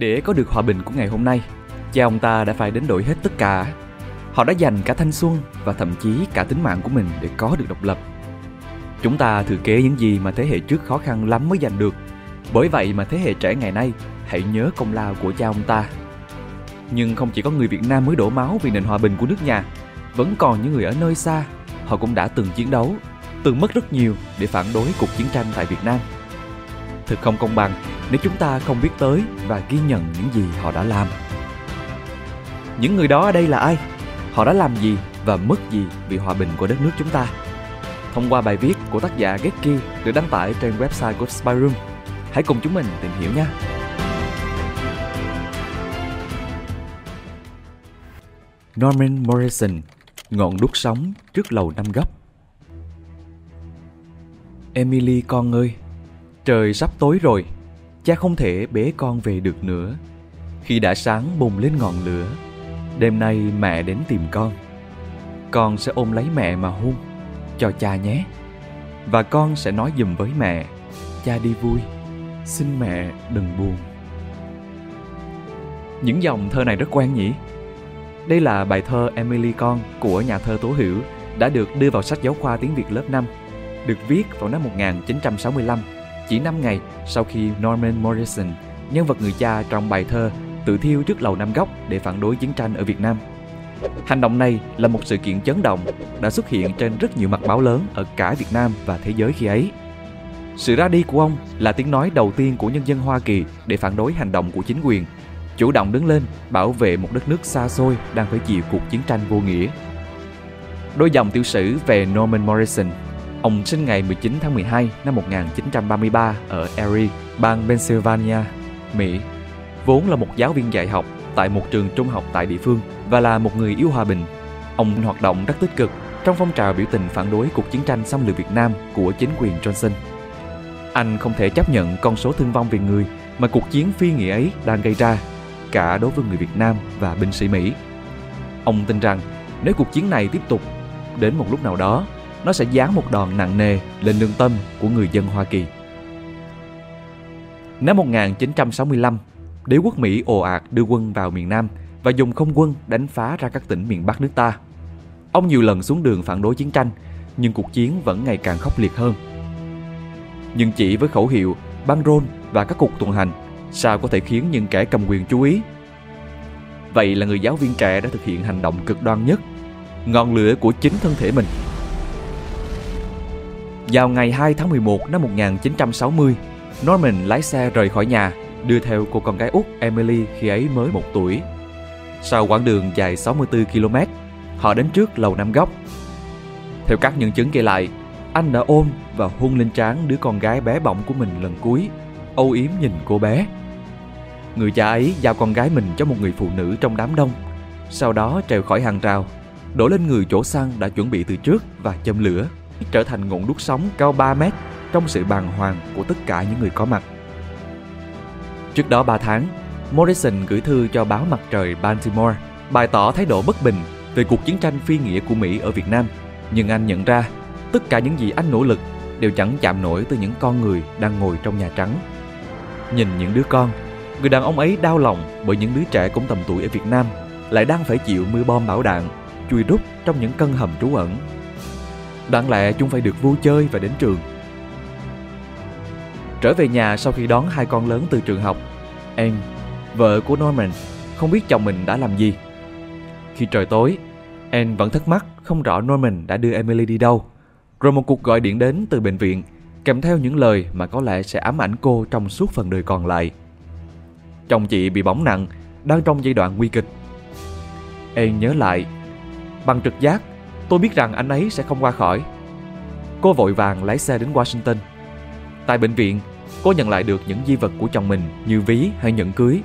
Để có được hòa bình của ngày hôm nay, cha ông ta đã phải đánh đổi hết tất cả. Họ đã dành cả thanh xuân và thậm chí cả tính mạng của mình để có được độc lập. Chúng ta thừa kế những gì mà thế hệ trước khó khăn lắm mới giành được. Bởi vậy mà thế hệ trẻ ngày nay hãy nhớ công lao của cha ông ta. Nhưng không chỉ có người Việt Nam mới đổ máu vì nền hòa bình của nước nhà, vẫn còn những người ở nơi xa, họ cũng đã từng chiến đấu, từng mất rất nhiều để phản đối cuộc chiến tranh tại Việt Nam. Thực không công bằng nếu chúng ta không biết tới và ghi nhận những gì họ đã làm. Những người đó ở đây là ai? Họ đã làm gì và mất gì vì hòa bình của đất nước chúng ta? Thông qua bài viết của tác giả Geki được đăng tải trên website của Spyroom, hãy cùng chúng mình tìm hiểu nhé. Norman Morrison, ngọn đuốc sống trước lầu năm góc. Emily con ơi, trời sắp tối rồi, cha không thể bế con về được nữa. Khi đã sáng bùng lên ngọn lửa, đêm nay mẹ đến tìm con. Con sẽ ôm lấy mẹ mà hôn, cho cha nhé. Và con sẽ nói giùm với mẹ, cha đi vui, xin mẹ đừng buồn. Những dòng thơ này rất quen nhỉ? Đây là bài thơ Emily Con của nhà thơ Tố Hiểu đã được đưa vào sách giáo khoa tiếng Việt lớp 5, được viết vào năm 1965, chỉ 5 ngày sau khi Norman Morrison, nhân vật người cha trong bài thơ, tự thiêu trước lầu năm góc để phản đối chiến tranh ở Việt Nam. Hành động này là một sự kiện chấn động đã xuất hiện trên rất nhiều mặt báo lớn ở cả Việt Nam và thế giới khi ấy. Sự ra đi của ông là tiếng nói đầu tiên của nhân dân Hoa Kỳ để phản đối hành động của chính quyền chủ động đứng lên bảo vệ một đất nước xa xôi đang phải chịu cuộc chiến tranh vô nghĩa. Đôi dòng tiểu sử về Norman Morrison Ông sinh ngày 19 tháng 12 năm 1933 ở Erie, bang Pennsylvania, Mỹ. Vốn là một giáo viên dạy học tại một trường trung học tại địa phương và là một người yêu hòa bình. Ông hoạt động rất tích cực trong phong trào biểu tình phản đối cuộc chiến tranh xâm lược Việt Nam của chính quyền Johnson. Anh không thể chấp nhận con số thương vong về người mà cuộc chiến phi nghĩa ấy đang gây ra cả đối với người Việt Nam và binh sĩ Mỹ. Ông tin rằng nếu cuộc chiến này tiếp tục, đến một lúc nào đó, nó sẽ giáng một đòn nặng nề lên lương tâm của người dân Hoa Kỳ. Năm 1965, đế quốc Mỹ ồ ạt đưa quân vào miền Nam và dùng không quân đánh phá ra các tỉnh miền Bắc nước ta. Ông nhiều lần xuống đường phản đối chiến tranh, nhưng cuộc chiến vẫn ngày càng khốc liệt hơn. Nhưng chỉ với khẩu hiệu, băng rôn và các cuộc tuần hành sao có thể khiến những kẻ cầm quyền chú ý. Vậy là người giáo viên trẻ đã thực hiện hành động cực đoan nhất, ngọn lửa của chính thân thể mình. Vào ngày 2 tháng 11 năm 1960, Norman lái xe rời khỏi nhà, đưa theo cô con gái út Emily khi ấy mới một tuổi. Sau quãng đường dài 64 km, họ đến trước lầu năm góc. Theo các nhân chứng kể lại, anh đã ôm và hôn lên trán đứa con gái bé bỏng của mình lần cuối, âu yếm nhìn cô bé. Người cha ấy giao con gái mình cho một người phụ nữ trong đám đông Sau đó trèo khỏi hàng rào Đổ lên người chỗ xăng đã chuẩn bị từ trước và châm lửa Trở thành ngọn đuốc sóng cao 3 mét Trong sự bàng hoàng của tất cả những người có mặt Trước đó 3 tháng Morrison gửi thư cho báo Mặt trời Baltimore bày tỏ thái độ bất bình về cuộc chiến tranh phi nghĩa của Mỹ ở Việt Nam. Nhưng anh nhận ra, tất cả những gì anh nỗ lực đều chẳng chạm nổi từ những con người đang ngồi trong Nhà Trắng. Nhìn những đứa con Người đàn ông ấy đau lòng bởi những đứa trẻ cũng tầm tuổi ở Việt Nam lại đang phải chịu mưa bom bão đạn, chui rút trong những căn hầm trú ẩn. Đáng lẽ chúng phải được vui chơi và đến trường. Trở về nhà sau khi đón hai con lớn từ trường học, Anne, vợ của Norman, không biết chồng mình đã làm gì. Khi trời tối, Anne vẫn thắc mắc không rõ Norman đã đưa Emily đi đâu. Rồi một cuộc gọi điện đến từ bệnh viện, kèm theo những lời mà có lẽ sẽ ám ảnh cô trong suốt phần đời còn lại. Chồng chị bị bỏng nặng, đang trong giai đoạn nguy kịch. An nhớ lại, bằng trực giác, tôi biết rằng anh ấy sẽ không qua khỏi. Cô vội vàng lái xe đến Washington. Tại bệnh viện, cô nhận lại được những di vật của chồng mình như ví hay nhẫn cưới.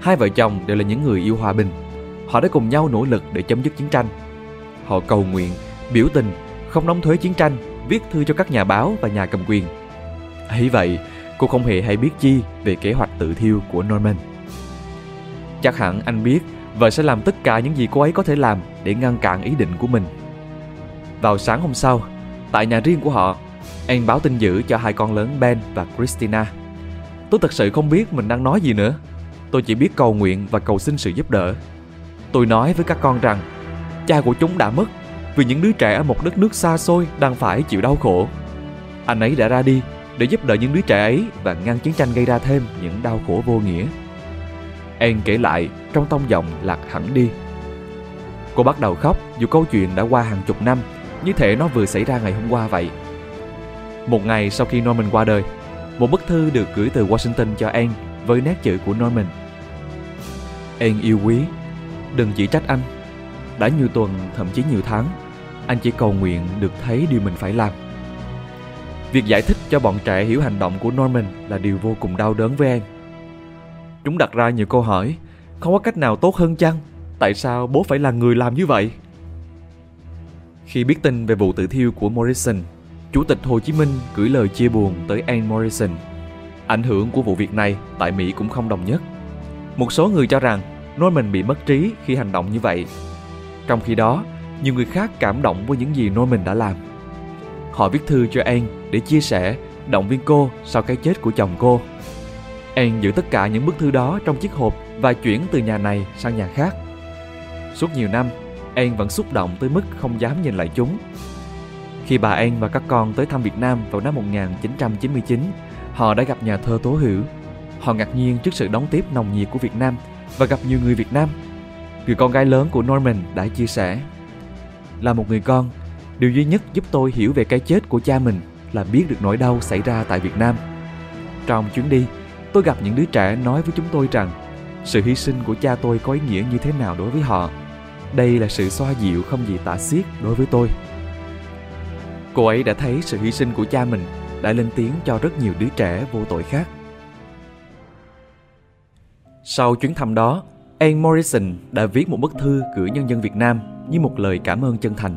Hai vợ chồng đều là những người yêu hòa bình. Họ đã cùng nhau nỗ lực để chấm dứt chiến tranh. Họ cầu nguyện, biểu tình, không đóng thuế chiến tranh, viết thư cho các nhà báo và nhà cầm quyền. Ấy vậy, Cô không hề hay biết chi về kế hoạch tự thiêu của Norman. Chắc hẳn anh biết vợ sẽ làm tất cả những gì cô ấy có thể làm để ngăn cản ý định của mình. Vào sáng hôm sau, tại nhà riêng của họ, anh báo tin dữ cho hai con lớn Ben và Christina. Tôi thật sự không biết mình đang nói gì nữa. tôi chỉ biết cầu nguyện và cầu xin sự giúp đỡ. Tôi nói với các con rằng cha của chúng đã mất vì những đứa trẻ ở một đất nước xa xôi đang phải chịu đau khổ. Anh ấy đã ra đi để giúp đỡ những đứa trẻ ấy và ngăn chiến tranh gây ra thêm những đau khổ vô nghĩa. Anh kể lại trong tông giọng lạc hẳn đi. Cô bắt đầu khóc dù câu chuyện đã qua hàng chục năm, như thể nó vừa xảy ra ngày hôm qua vậy. Một ngày sau khi Norman qua đời, một bức thư được gửi từ Washington cho An với nét chữ của Norman. An yêu quý, đừng chỉ trách anh. Đã nhiều tuần, thậm chí nhiều tháng, anh chỉ cầu nguyện được thấy điều mình phải làm. Việc giải thích cho bọn trẻ hiểu hành động của Norman là điều vô cùng đau đớn với An. Chúng đặt ra nhiều câu hỏi, không có cách nào tốt hơn chăng? Tại sao bố phải là người làm như vậy? Khi biết tin về vụ tự thiêu của Morrison, Chủ tịch Hồ Chí Minh gửi lời chia buồn tới Anne Morrison. Ảnh hưởng của vụ việc này tại Mỹ cũng không đồng nhất. Một số người cho rằng Norman bị mất trí khi hành động như vậy. Trong khi đó, nhiều người khác cảm động với những gì Norman đã làm. Họ viết thư cho Anne để chia sẻ, động viên cô sau cái chết của chồng cô. Anne giữ tất cả những bức thư đó trong chiếc hộp và chuyển từ nhà này sang nhà khác. Suốt nhiều năm, An vẫn xúc động tới mức không dám nhìn lại chúng. Khi bà An và các con tới thăm Việt Nam vào năm 1999, họ đã gặp nhà thơ Tố Hữu. Họ ngạc nhiên trước sự đón tiếp nồng nhiệt của Việt Nam và gặp nhiều người Việt Nam. Người con gái lớn của Norman đã chia sẻ Là một người con, điều duy nhất giúp tôi hiểu về cái chết của cha mình là biết được nỗi đau xảy ra tại Việt Nam. Trong chuyến đi, tôi gặp những đứa trẻ nói với chúng tôi rằng sự hy sinh của cha tôi có ý nghĩa như thế nào đối với họ. Đây là sự xoa dịu không gì tả xiết đối với tôi. Cô ấy đã thấy sự hy sinh của cha mình đã lên tiếng cho rất nhiều đứa trẻ vô tội khác. Sau chuyến thăm đó, Anne Morrison đã viết một bức thư gửi nhân dân Việt Nam như một lời cảm ơn chân thành.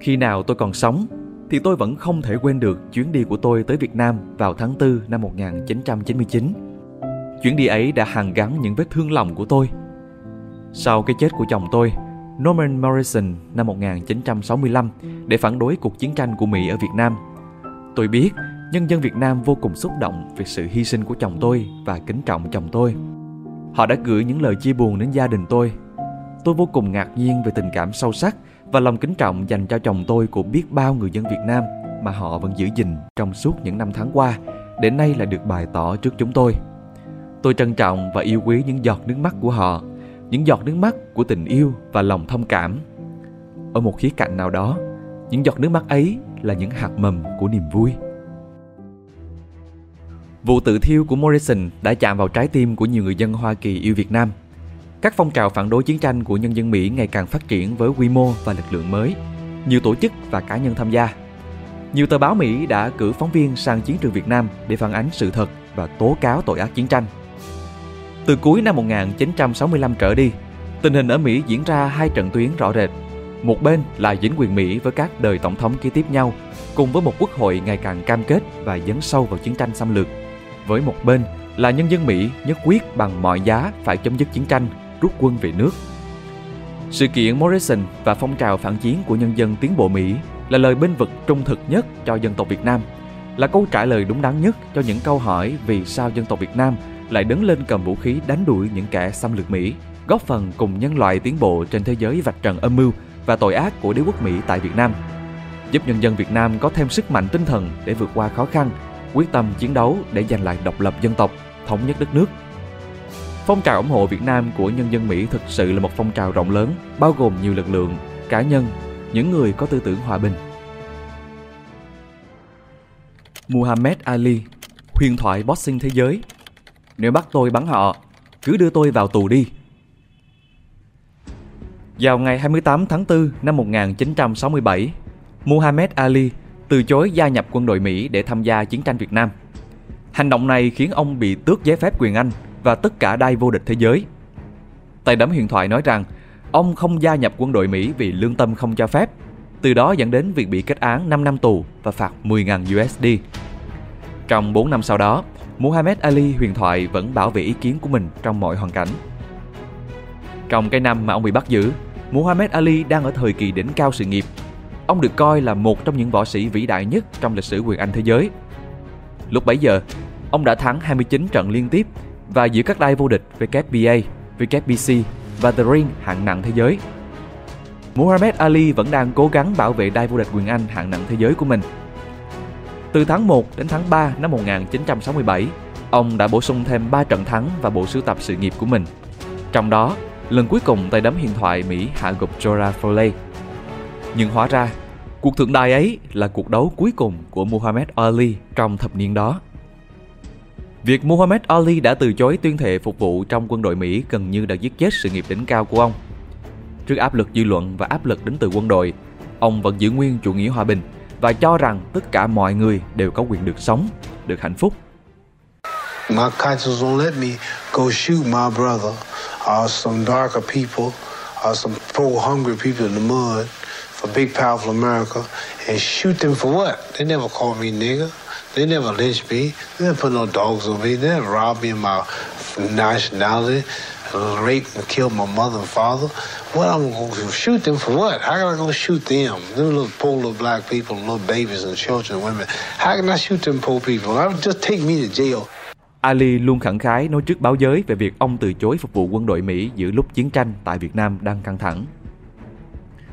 Khi nào tôi còn sống, thì tôi vẫn không thể quên được chuyến đi của tôi tới Việt Nam vào tháng 4 năm 1999. Chuyến đi ấy đã hàn gắn những vết thương lòng của tôi. Sau cái chết của chồng tôi, Norman Morrison năm 1965 để phản đối cuộc chiến tranh của Mỹ ở Việt Nam. Tôi biết nhân dân Việt Nam vô cùng xúc động về sự hy sinh của chồng tôi và kính trọng chồng tôi. Họ đã gửi những lời chia buồn đến gia đình tôi. Tôi vô cùng ngạc nhiên về tình cảm sâu sắc và lòng kính trọng dành cho chồng tôi của biết bao người dân Việt Nam mà họ vẫn giữ gìn trong suốt những năm tháng qua, đến nay là được bày tỏ trước chúng tôi. Tôi trân trọng và yêu quý những giọt nước mắt của họ, những giọt nước mắt của tình yêu và lòng thông cảm. Ở một khía cạnh nào đó, những giọt nước mắt ấy là những hạt mầm của niềm vui. Vụ tự thiêu của Morrison đã chạm vào trái tim của nhiều người dân Hoa Kỳ yêu Việt Nam. Các phong trào phản đối chiến tranh của nhân dân Mỹ ngày càng phát triển với quy mô và lực lượng mới. Nhiều tổ chức và cá nhân tham gia. Nhiều tờ báo Mỹ đã cử phóng viên sang chiến trường Việt Nam để phản ánh sự thật và tố cáo tội ác chiến tranh. Từ cuối năm 1965 trở đi, tình hình ở Mỹ diễn ra hai trận tuyến rõ rệt. Một bên là chính quyền Mỹ với các đời tổng thống kế tiếp nhau, cùng với một quốc hội ngày càng cam kết và dấn sâu vào chiến tranh xâm lược. Với một bên là nhân dân Mỹ nhất quyết bằng mọi giá phải chấm dứt chiến tranh, rút quân về nước. Sự kiện Morrison và phong trào phản chiến của nhân dân tiến bộ Mỹ là lời binh vực trung thực nhất cho dân tộc Việt Nam, là câu trả lời đúng đắn nhất cho những câu hỏi vì sao dân tộc Việt Nam lại đứng lên cầm vũ khí đánh đuổi những kẻ xâm lược Mỹ, góp phần cùng nhân loại tiến bộ trên thế giới vạch trần âm mưu và tội ác của đế quốc Mỹ tại Việt Nam, giúp nhân dân Việt Nam có thêm sức mạnh tinh thần để vượt qua khó khăn, quyết tâm chiến đấu để giành lại độc lập dân tộc, thống nhất đất nước. Phong trào ủng hộ Việt Nam của nhân dân Mỹ thực sự là một phong trào rộng lớn, bao gồm nhiều lực lượng, cá nhân, những người có tư tưởng hòa bình. Muhammad Ali, huyền thoại boxing thế giới nếu bắt tôi bắn họ, cứ đưa tôi vào tù đi. Vào ngày 28 tháng 4 năm 1967, Muhammad Ali từ chối gia nhập quân đội Mỹ để tham gia chiến tranh Việt Nam. Hành động này khiến ông bị tước giấy phép quyền Anh và tất cả đai vô địch thế giới. Tài đấm huyền thoại nói rằng ông không gia nhập quân đội Mỹ vì lương tâm không cho phép, từ đó dẫn đến việc bị kết án 5 năm tù và phạt 10.000 USD. Trong 4 năm sau đó, Muhammad Ali huyền thoại vẫn bảo vệ ý kiến của mình trong mọi hoàn cảnh. Trong cái năm mà ông bị bắt giữ, Muhammad Ali đang ở thời kỳ đỉnh cao sự nghiệp. Ông được coi là một trong những võ sĩ vĩ đại nhất trong lịch sử quyền Anh thế giới. Lúc bấy giờ, ông đã thắng 29 trận liên tiếp, và giữ các đai vô địch WBA, WBC và The Ring hạng nặng thế giới. Muhammad Ali vẫn đang cố gắng bảo vệ đai vô địch quyền Anh hạng nặng thế giới của mình. Từ tháng 1 đến tháng 3 năm 1967, ông đã bổ sung thêm 3 trận thắng vào bộ sưu tập sự nghiệp của mình. Trong đó, lần cuối cùng tay đấm huyền thoại Mỹ hạ gục Jorah Foley. Nhưng hóa ra, cuộc thượng đài ấy là cuộc đấu cuối cùng của Muhammad Ali trong thập niên đó. Việc Muhammad Ali đã từ chối tuyên thệ phục vụ trong quân đội Mỹ gần như đã giết chết sự nghiệp đỉnh cao của ông. Trước áp lực dư luận và áp lực đến từ quân đội, ông vẫn giữ nguyên chủ nghĩa hòa bình và cho rằng tất cả mọi người đều có quyền được sống, được hạnh phúc. My conscience won't let me go shoot my brother or some darker people or some poor hungry people in the mud for big powerful America and shoot them for what? They never called me nigger. They never lynched me. They never put no dogs on me. They never robbed me of my nationality, raped and killed my mother and father. Well, I'm going to shoot them for what? How can I go shoot them? Them little poor little black people, little babies and children and women. How can I shoot them poor people? I would just take me to jail. Ali luôn khẳng khái nói trước báo giới về việc ông từ chối phục vụ quân đội Mỹ giữa lúc chiến tranh tại Việt Nam đang căng thẳng.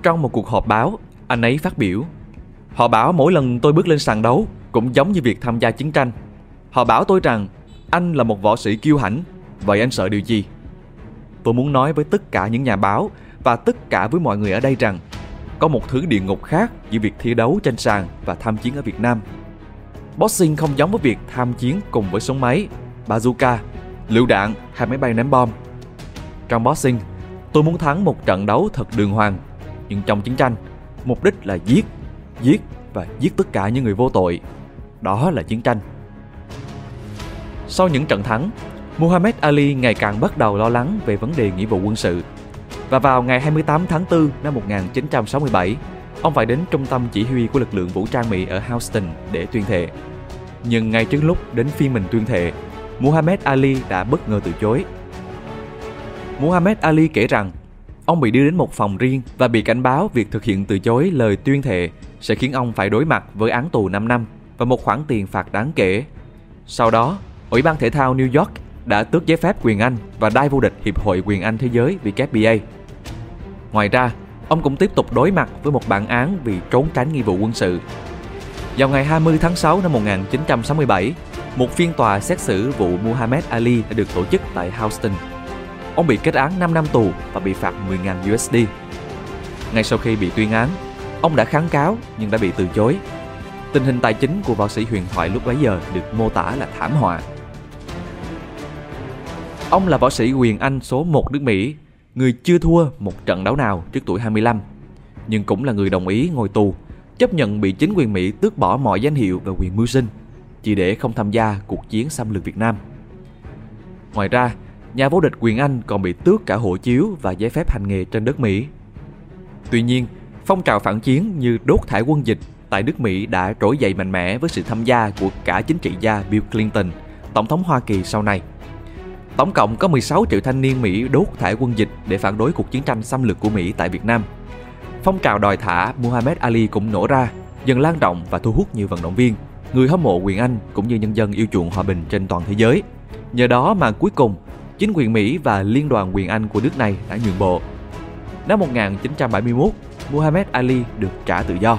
Trong một cuộc họp báo, anh ấy phát biểu Họ bảo mỗi lần tôi bước lên sàn đấu cũng giống như việc tham gia chiến tranh. Họ bảo tôi rằng anh là một võ sĩ kiêu hãnh, vậy anh sợ điều gì? Tôi muốn nói với tất cả những nhà báo và tất cả với mọi người ở đây rằng có một thứ địa ngục khác giữa việc thi đấu trên sàn và tham chiến ở Việt Nam. Boxing không giống với việc tham chiến cùng với súng máy, bazooka, lựu đạn hay máy bay ném bom. Trong boxing, tôi muốn thắng một trận đấu thật đường hoàng, nhưng trong chiến tranh, mục đích là giết, giết và giết tất cả những người vô tội. Đó là chiến tranh. Sau những trận thắng, Muhammad Ali ngày càng bắt đầu lo lắng về vấn đề nghĩa vụ quân sự. Và vào ngày 28 tháng 4 năm 1967, ông phải đến trung tâm chỉ huy của lực lượng vũ trang Mỹ ở Houston để tuyên thệ. Nhưng ngay trước lúc đến phiên mình tuyên thệ, Muhammad Ali đã bất ngờ từ chối. Muhammad Ali kể rằng ông bị đưa đến một phòng riêng và bị cảnh báo việc thực hiện từ chối lời tuyên thệ sẽ khiến ông phải đối mặt với án tù 5 năm và một khoản tiền phạt đáng kể. Sau đó, Ủy ban thể thao New York đã tước giấy phép quyền Anh và đai vô địch Hiệp hội quyền Anh Thế giới WBA. Ngoài ra, ông cũng tiếp tục đối mặt với một bản án vì trốn tránh nghĩa vụ quân sự. Vào ngày 20 tháng 6 năm 1967, một phiên tòa xét xử vụ Muhammad Ali đã được tổ chức tại Houston. Ông bị kết án 5 năm tù và bị phạt 10.000 USD. Ngay sau khi bị tuyên án, ông đã kháng cáo nhưng đã bị từ chối. Tình hình tài chính của võ sĩ huyền thoại lúc bấy giờ được mô tả là thảm họa. Ông là võ sĩ quyền Anh số 1 nước Mỹ, người chưa thua một trận đấu nào trước tuổi 25, nhưng cũng là người đồng ý ngồi tù, chấp nhận bị chính quyền Mỹ tước bỏ mọi danh hiệu và quyền mưu sinh, chỉ để không tham gia cuộc chiến xâm lược Việt Nam. Ngoài ra, nhà vô địch quyền Anh còn bị tước cả hộ chiếu và giấy phép hành nghề trên đất Mỹ. Tuy nhiên, phong trào phản chiến như đốt thải quân dịch tại nước Mỹ đã trỗi dậy mạnh mẽ với sự tham gia của cả chính trị gia Bill Clinton, tổng thống Hoa Kỳ sau này. Tổng cộng có 16 triệu thanh niên Mỹ đốt thải quân dịch để phản đối cuộc chiến tranh xâm lược của Mỹ tại Việt Nam. Phong trào đòi thả Muhammad Ali cũng nổ ra, dần lan rộng và thu hút nhiều vận động viên, người hâm mộ quyền Anh cũng như nhân dân yêu chuộng hòa bình trên toàn thế giới. Nhờ đó mà cuối cùng, chính quyền Mỹ và Liên đoàn quyền Anh của nước này đã nhượng bộ. Năm 1971, Muhammad Ali được trả tự do.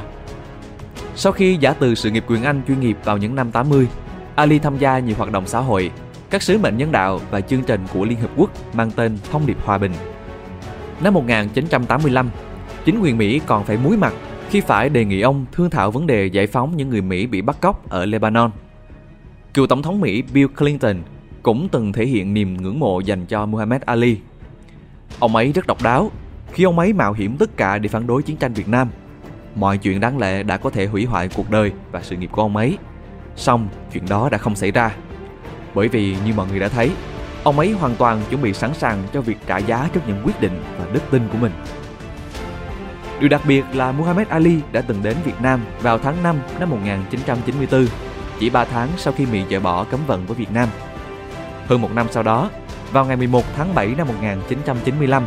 Sau khi giả từ sự nghiệp quyền Anh chuyên nghiệp vào những năm 80, Ali tham gia nhiều hoạt động xã hội các sứ mệnh nhân đạo và chương trình của Liên Hợp Quốc mang tên Thông điệp Hòa bình. Năm 1985, chính quyền Mỹ còn phải muối mặt khi phải đề nghị ông thương thảo vấn đề giải phóng những người Mỹ bị bắt cóc ở Lebanon. Cựu Tổng thống Mỹ Bill Clinton cũng từng thể hiện niềm ngưỡng mộ dành cho Muhammad Ali. Ông ấy rất độc đáo khi ông ấy mạo hiểm tất cả để phản đối chiến tranh Việt Nam. Mọi chuyện đáng lẽ đã có thể hủy hoại cuộc đời và sự nghiệp của ông ấy. Song chuyện đó đã không xảy ra bởi vì như mọi người đã thấy, ông ấy hoàn toàn chuẩn bị sẵn sàng cho việc trả giá trước những quyết định và đức tin của mình. Điều đặc biệt là Muhammad Ali đã từng đến Việt Nam vào tháng 5 năm 1994, chỉ 3 tháng sau khi Mỹ dỡ bỏ cấm vận với Việt Nam. Hơn một năm sau đó, vào ngày 11 tháng 7 năm 1995,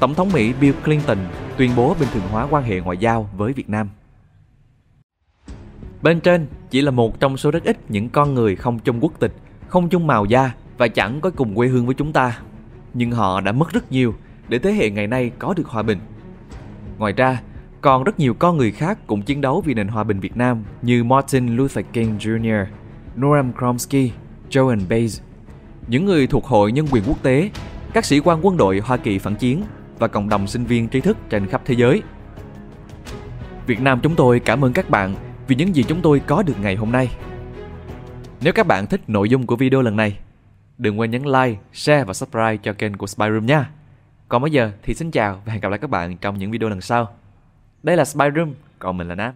Tổng thống Mỹ Bill Clinton tuyên bố bình thường hóa quan hệ ngoại giao với Việt Nam. Bên trên chỉ là một trong số rất ít những con người không chung quốc tịch không chung màu da và chẳng có cùng quê hương với chúng ta. Nhưng họ đã mất rất nhiều để thế hệ ngày nay có được hòa bình. Ngoài ra, còn rất nhiều con người khác cũng chiến đấu vì nền hòa bình Việt Nam như Martin Luther King Jr., Noam Chomsky, Joan Baez, những người thuộc Hội Nhân quyền Quốc tế, các sĩ quan quân đội Hoa Kỳ phản chiến và cộng đồng sinh viên trí thức trên khắp thế giới. Việt Nam chúng tôi cảm ơn các bạn vì những gì chúng tôi có được ngày hôm nay. Nếu các bạn thích nội dung của video lần này, đừng quên nhấn like, share và subscribe cho kênh của Spy Room nha. Còn bây giờ thì xin chào và hẹn gặp lại các bạn trong những video lần sau. Đây là Spy Room, còn mình là Nam.